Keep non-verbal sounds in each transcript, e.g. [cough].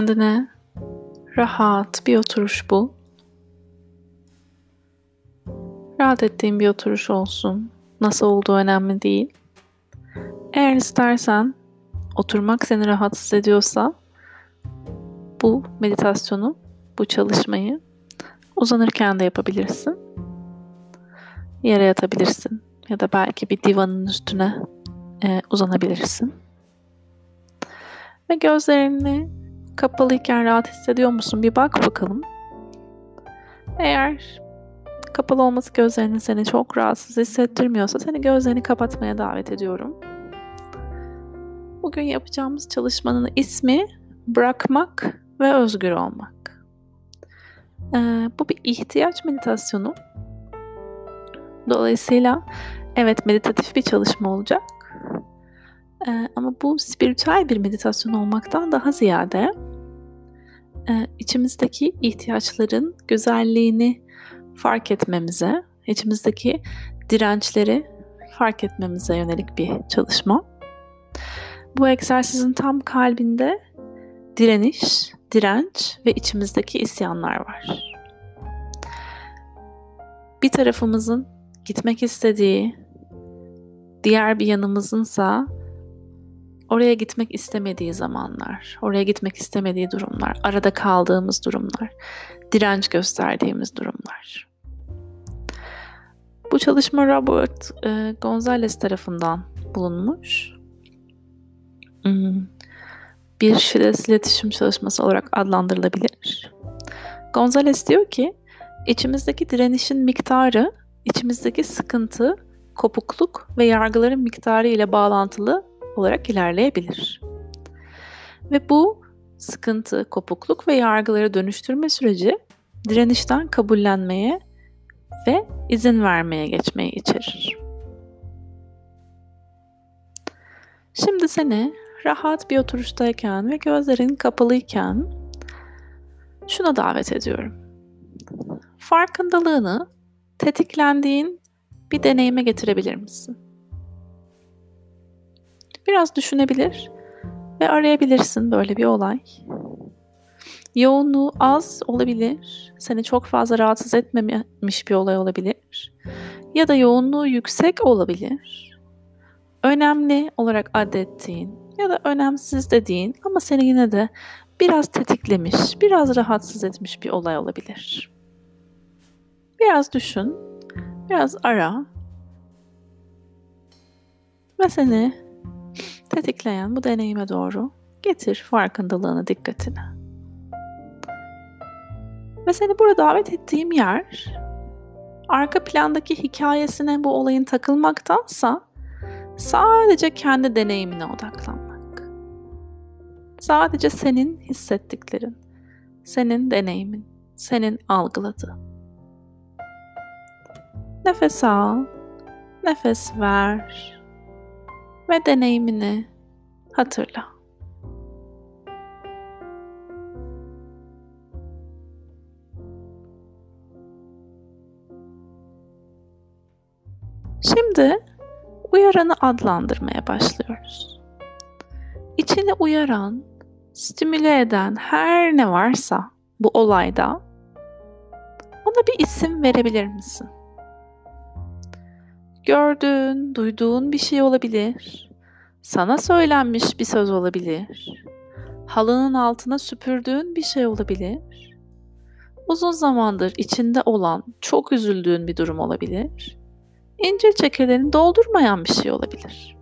Kendine rahat bir oturuş bul. Rahat ettiğin bir oturuş olsun. Nasıl olduğu önemli değil. Eğer istersen oturmak seni rahatsız ediyorsa bu meditasyonu, bu çalışmayı uzanırken de yapabilirsin. Yere yatabilirsin ya da belki bir divanın üstüne e, uzanabilirsin. Ve gözlerini kapalıyken rahat hissediyor musun? Bir bak bakalım. Eğer kapalı olması gözlerinin seni çok rahatsız hissettirmiyorsa seni gözlerini kapatmaya davet ediyorum. Bugün yapacağımız çalışmanın ismi bırakmak ve özgür olmak. Ee, bu bir ihtiyaç meditasyonu. Dolayısıyla evet meditatif bir çalışma olacak. Ee, ama bu spiritüel bir meditasyon olmaktan daha ziyade içimizdeki ihtiyaçların güzelliğini fark etmemize, içimizdeki dirençleri fark etmemize yönelik bir çalışma. Bu egzersizin tam kalbinde direniş, direnç ve içimizdeki isyanlar var. Bir tarafımızın gitmek istediği, diğer bir yanımızınsa oraya gitmek istemediği zamanlar, oraya gitmek istemediği durumlar, arada kaldığımız durumlar, direnç gösterdiğimiz durumlar. Bu çalışma Robert e, Gonzalez tarafından bulunmuş. Hmm, bir şiddetsiz iletişim çalışması olarak adlandırılabilir. Gonzalez diyor ki, içimizdeki direnişin miktarı, içimizdeki sıkıntı, kopukluk ve yargıların miktarı ile bağlantılı olarak ilerleyebilir. Ve bu sıkıntı, kopukluk ve yargıları dönüştürme süreci direnişten kabullenmeye ve izin vermeye geçmeyi içerir. Şimdi seni rahat bir oturuştayken ve gözlerin kapalıyken şuna davet ediyorum. Farkındalığını tetiklendiğin bir deneyime getirebilir misin? Biraz düşünebilir ve arayabilirsin böyle bir olay. Yoğunluğu az olabilir, seni çok fazla rahatsız etmemiş bir olay olabilir ya da yoğunluğu yüksek olabilir. Önemli olarak adettiğin ya da önemsiz dediğin ama seni yine de biraz tetiklemiş, biraz rahatsız etmiş bir olay olabilir. Biraz düşün, biraz ara ve seni tetikleyen bu deneyime doğru getir farkındalığını, dikkatini. Ve seni burada davet ettiğim yer arka plandaki hikayesine bu olayın takılmaktansa sadece kendi deneyimine odaklanmak. Sadece senin hissettiklerin, senin deneyimin, senin algıladığın. Nefes al, nefes ver ve deneyimini hatırla. Şimdi uyaranı adlandırmaya başlıyoruz. İçini uyaran, stimüle eden her ne varsa bu olayda ona bir isim verebilir misin? Gördüğün, duyduğun bir şey olabilir. Sana söylenmiş bir söz olabilir. Halının altına süpürdüğün bir şey olabilir. Uzun zamandır içinde olan, çok üzüldüğün bir durum olabilir. İncir çekirdeğini doldurmayan bir şey olabilir.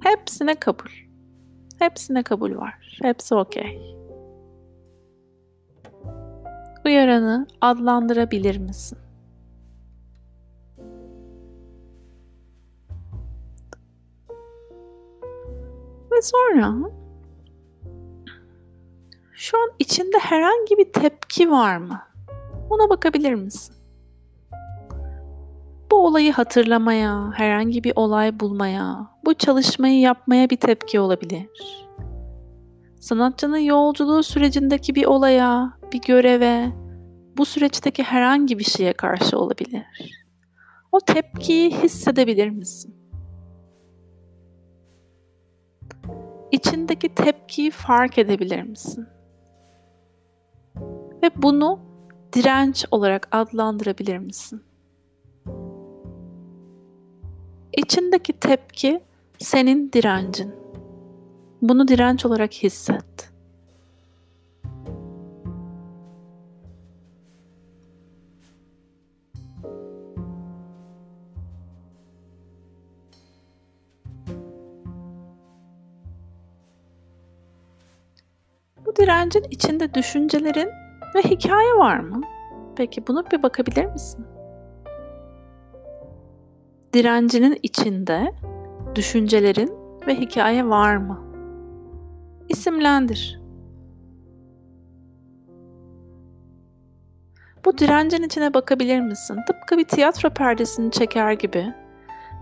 Hepsine kabul. Hepsine kabul var. Hepsi okey. Uyaranı adlandırabilir misin? Sonra şu an içinde herhangi bir tepki var mı? Ona bakabilir misin? Bu olayı hatırlamaya, herhangi bir olay bulmaya, bu çalışmayı yapmaya bir tepki olabilir. Sanatçının yolculuğu sürecindeki bir olaya, bir göreve, bu süreçteki herhangi bir şeye karşı olabilir. O tepkiyi hissedebilir misin? İçindeki tepkiyi fark edebilir misin? Ve bunu direnç olarak adlandırabilir misin? İçindeki tepki senin direncin. Bunu direnç olarak hisset. Direncin içinde düşüncelerin ve hikaye var mı? Peki bunu bir bakabilir misin? Direncinin içinde düşüncelerin ve hikaye var mı? İsimlendir. Bu direncin içine bakabilir misin? Tıpkı bir tiyatro perdesini çeker gibi.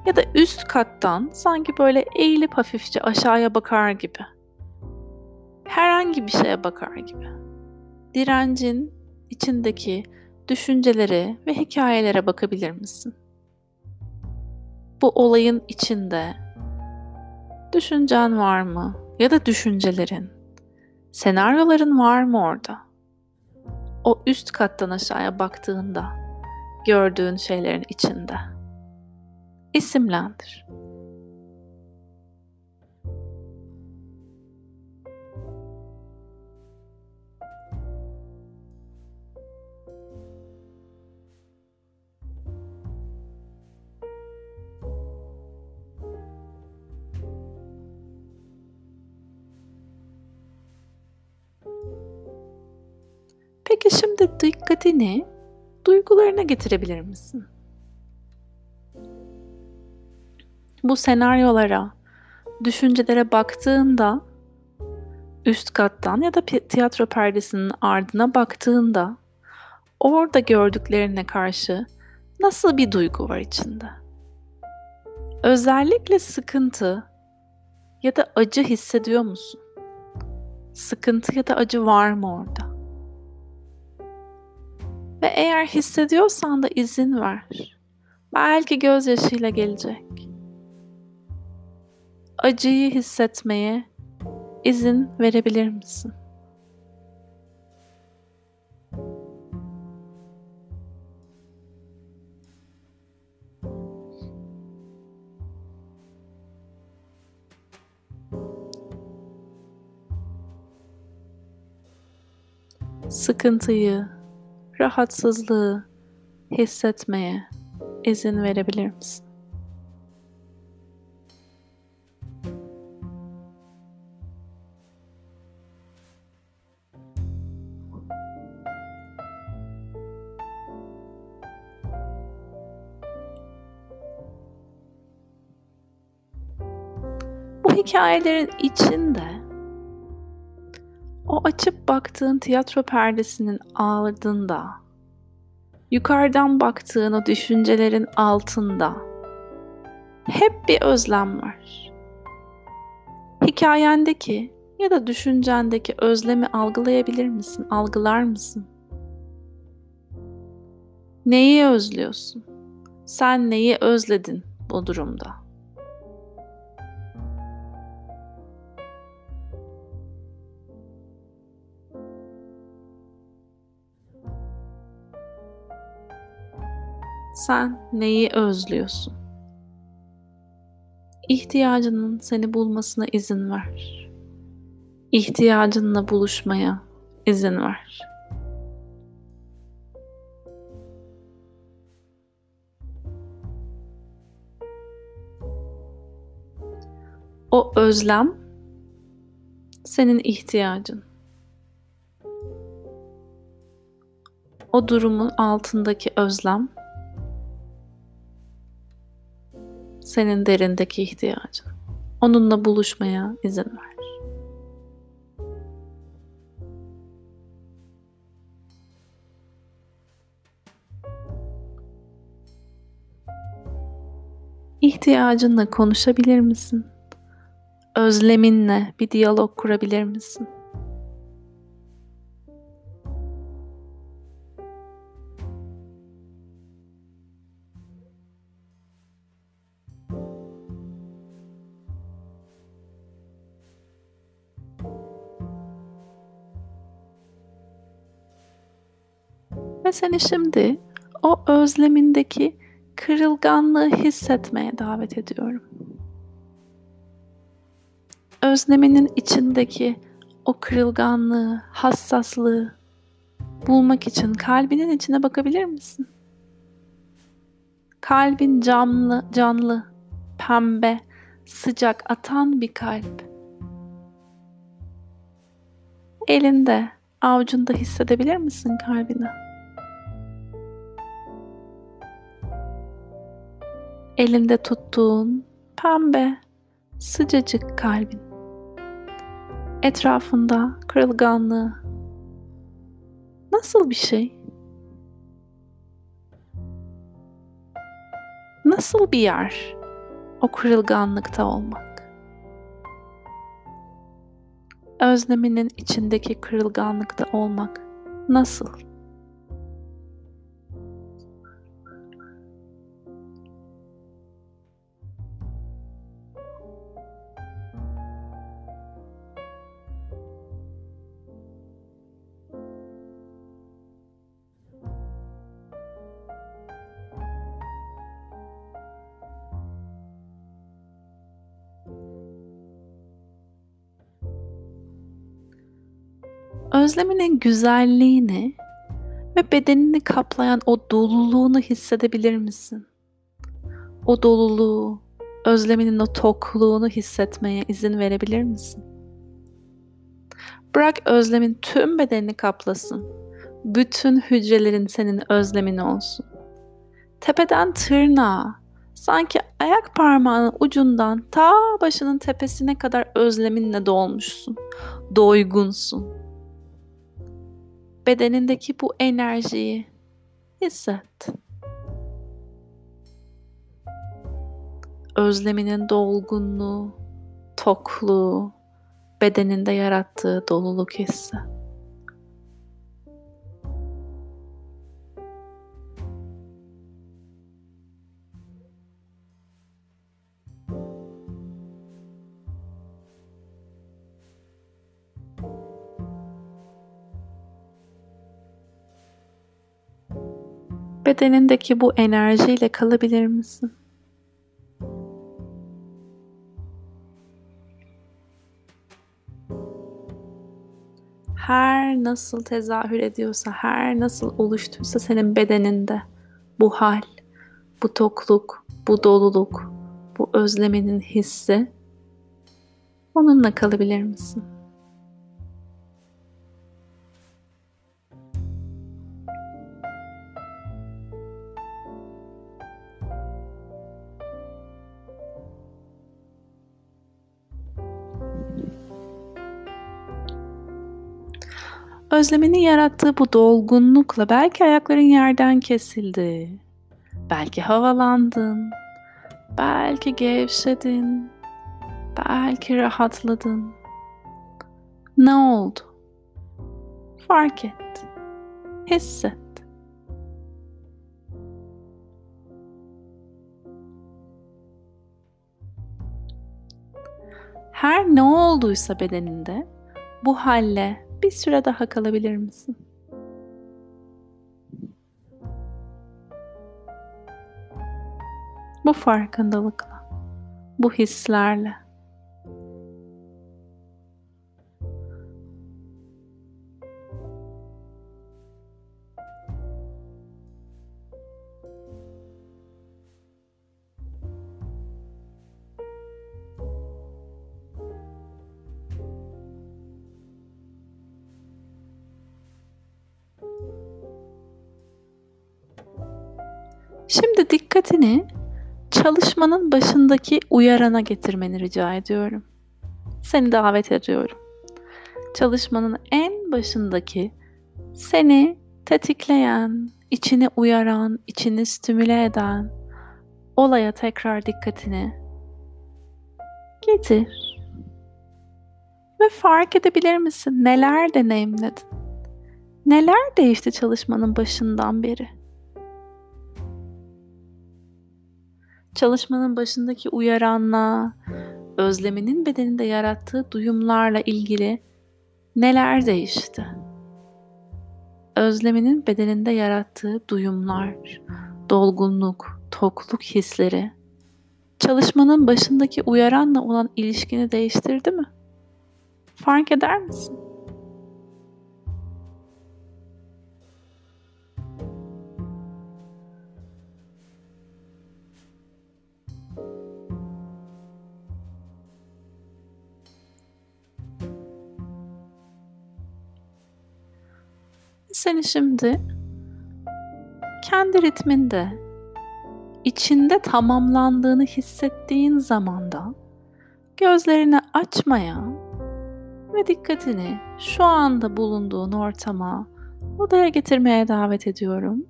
Ya da üst kattan sanki böyle eğilip hafifçe aşağıya bakar gibi. Herhangi bir şeye bakar gibi. Direncin içindeki düşüncelere ve hikayelere bakabilir misin? Bu olayın içinde düşüncen var mı? Ya da düşüncelerin, senaryoların var mı orada? O üst kattan aşağıya baktığında gördüğün şeylerin içinde. İsimlendir. Dikkatini duygularına getirebilir misin? Bu senaryolara, düşüncelere baktığında üst kattan ya da tiyatro perdesinin ardına baktığında orada gördüklerine karşı nasıl bir duygu var içinde? Özellikle sıkıntı ya da acı hissediyor musun? Sıkıntı ya da acı var mı orada? Ve eğer hissediyorsan da izin ver. Belki gözyaşıyla gelecek. Acıyı hissetmeye izin verebilir misin? Sıkıntıyı, rahatsızlığı hissetmeye izin verebilir misin? Bu hikayelerin içinde o açıp baktığın tiyatro perdesinin ardında, yukarıdan baktığın o düşüncelerin altında hep bir özlem var. Hikayendeki ya da düşüncendeki özlemi algılayabilir misin, algılar mısın? Neyi özlüyorsun? Sen neyi özledin bu durumda? Sen neyi özlüyorsun? İhtiyacının seni bulmasına izin ver. İhtiyacınla buluşmaya izin ver. O özlem senin ihtiyacın. O durumun altındaki özlem senin derindeki ihtiyacın. Onunla buluşmaya izin ver. İhtiyacınla konuşabilir misin? Özleminle bir diyalog kurabilir misin? Ve seni şimdi o özlemindeki kırılganlığı hissetmeye davet ediyorum. Özleminin içindeki o kırılganlığı, hassaslığı bulmak için kalbinin içine bakabilir misin? Kalbin camlı, canlı, pembe, sıcak atan bir kalp. Elinde, avucunda hissedebilir misin kalbini? Elinde tuttuğun pembe, sıcacık kalbin. Etrafında kırılganlığı. Nasıl bir şey? Nasıl bir yer o kırılganlıkta olmak? Özleminin içindeki kırılganlıkta olmak nasıl? Özleminin güzelliğini ve bedenini kaplayan o doluluğunu hissedebilir misin? O doluluğu, özleminin o tokluğunu hissetmeye izin verebilir misin? Bırak özlemin tüm bedenini kaplasın. Bütün hücrelerin senin özlemin olsun. Tepeden tırnağa, sanki ayak parmağının ucundan ta başının tepesine kadar özleminle dolmuşsun. Doygunsun bedenindeki bu enerjiyi hisset. Özleminin dolgunluğu, tokluğu, bedeninde yarattığı doluluk hissi. Bedenindeki bu enerjiyle kalabilir misin? Her nasıl tezahür ediyorsa, her nasıl oluştuysa senin bedeninde bu hal, bu tokluk, bu doluluk, bu özlemenin hissi onunla kalabilir misin? Özleminin yarattığı bu dolgunlukla belki ayakların yerden kesildi. Belki havalandın. Belki gevşedin. Belki rahatladın. Ne oldu? Fark et. Hisset. Her ne olduysa bedeninde bu halle bir süre daha kalabilir misin? Bu farkındalıkla, bu hislerle dikkatini çalışmanın başındaki uyarana getirmeni rica ediyorum. Seni davet ediyorum. Çalışmanın en başındaki seni tetikleyen, içini uyaran, içini stimüle eden olaya tekrar dikkatini getir. Ve fark edebilir misin neler deneyimledin? Neler değişti çalışmanın başından beri? Çalışmanın başındaki uyaranla, özleminin bedeninde yarattığı duyumlarla ilgili neler değişti? özleminin bedeninde yarattığı duyumlar, dolgunluk, tokluk hisleri çalışmanın başındaki uyaranla olan ilişkini değiştirdi mi? Fark eder misin? Seni şimdi kendi ritminde, içinde tamamlandığını hissettiğin zamanda gözlerini açmaya ve dikkatini şu anda bulunduğun ortama, odaya getirmeye davet ediyorum.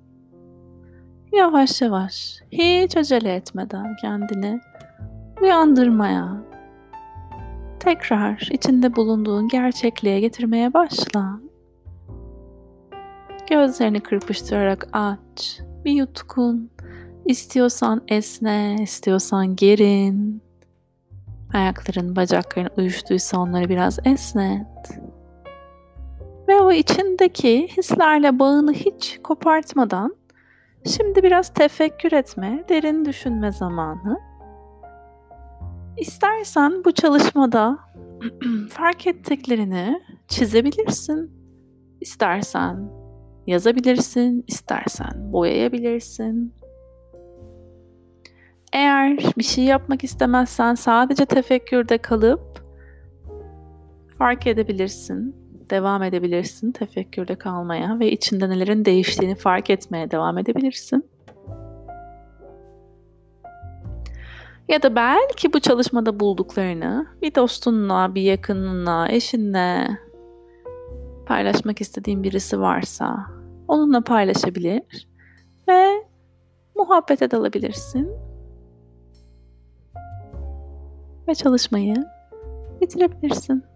Yavaş yavaş, hiç acele etmeden kendini uyandırmaya, tekrar içinde bulunduğun gerçekliğe getirmeye başla. Gözlerini kırpıştırarak aç. Bir yutkun. İstiyorsan esne, istiyorsan gerin. Ayakların, bacakların uyuştuysa onları biraz esnet. Ve o içindeki hislerle bağını hiç kopartmadan şimdi biraz tefekkür etme, derin düşünme zamanı. İstersen bu çalışmada [clears throat] fark ettiklerini çizebilirsin. İstersen yazabilirsin, istersen boyayabilirsin. Eğer bir şey yapmak istemezsen sadece tefekkürde kalıp fark edebilirsin, devam edebilirsin tefekkürde kalmaya ve içinde nelerin değiştiğini fark etmeye devam edebilirsin. Ya da belki bu çalışmada bulduklarını bir dostunla, bir yakınınla, eşinle, paylaşmak istediğin birisi varsa onunla paylaşabilir ve muhabbete dalabilirsin. Ve çalışmayı bitirebilirsin.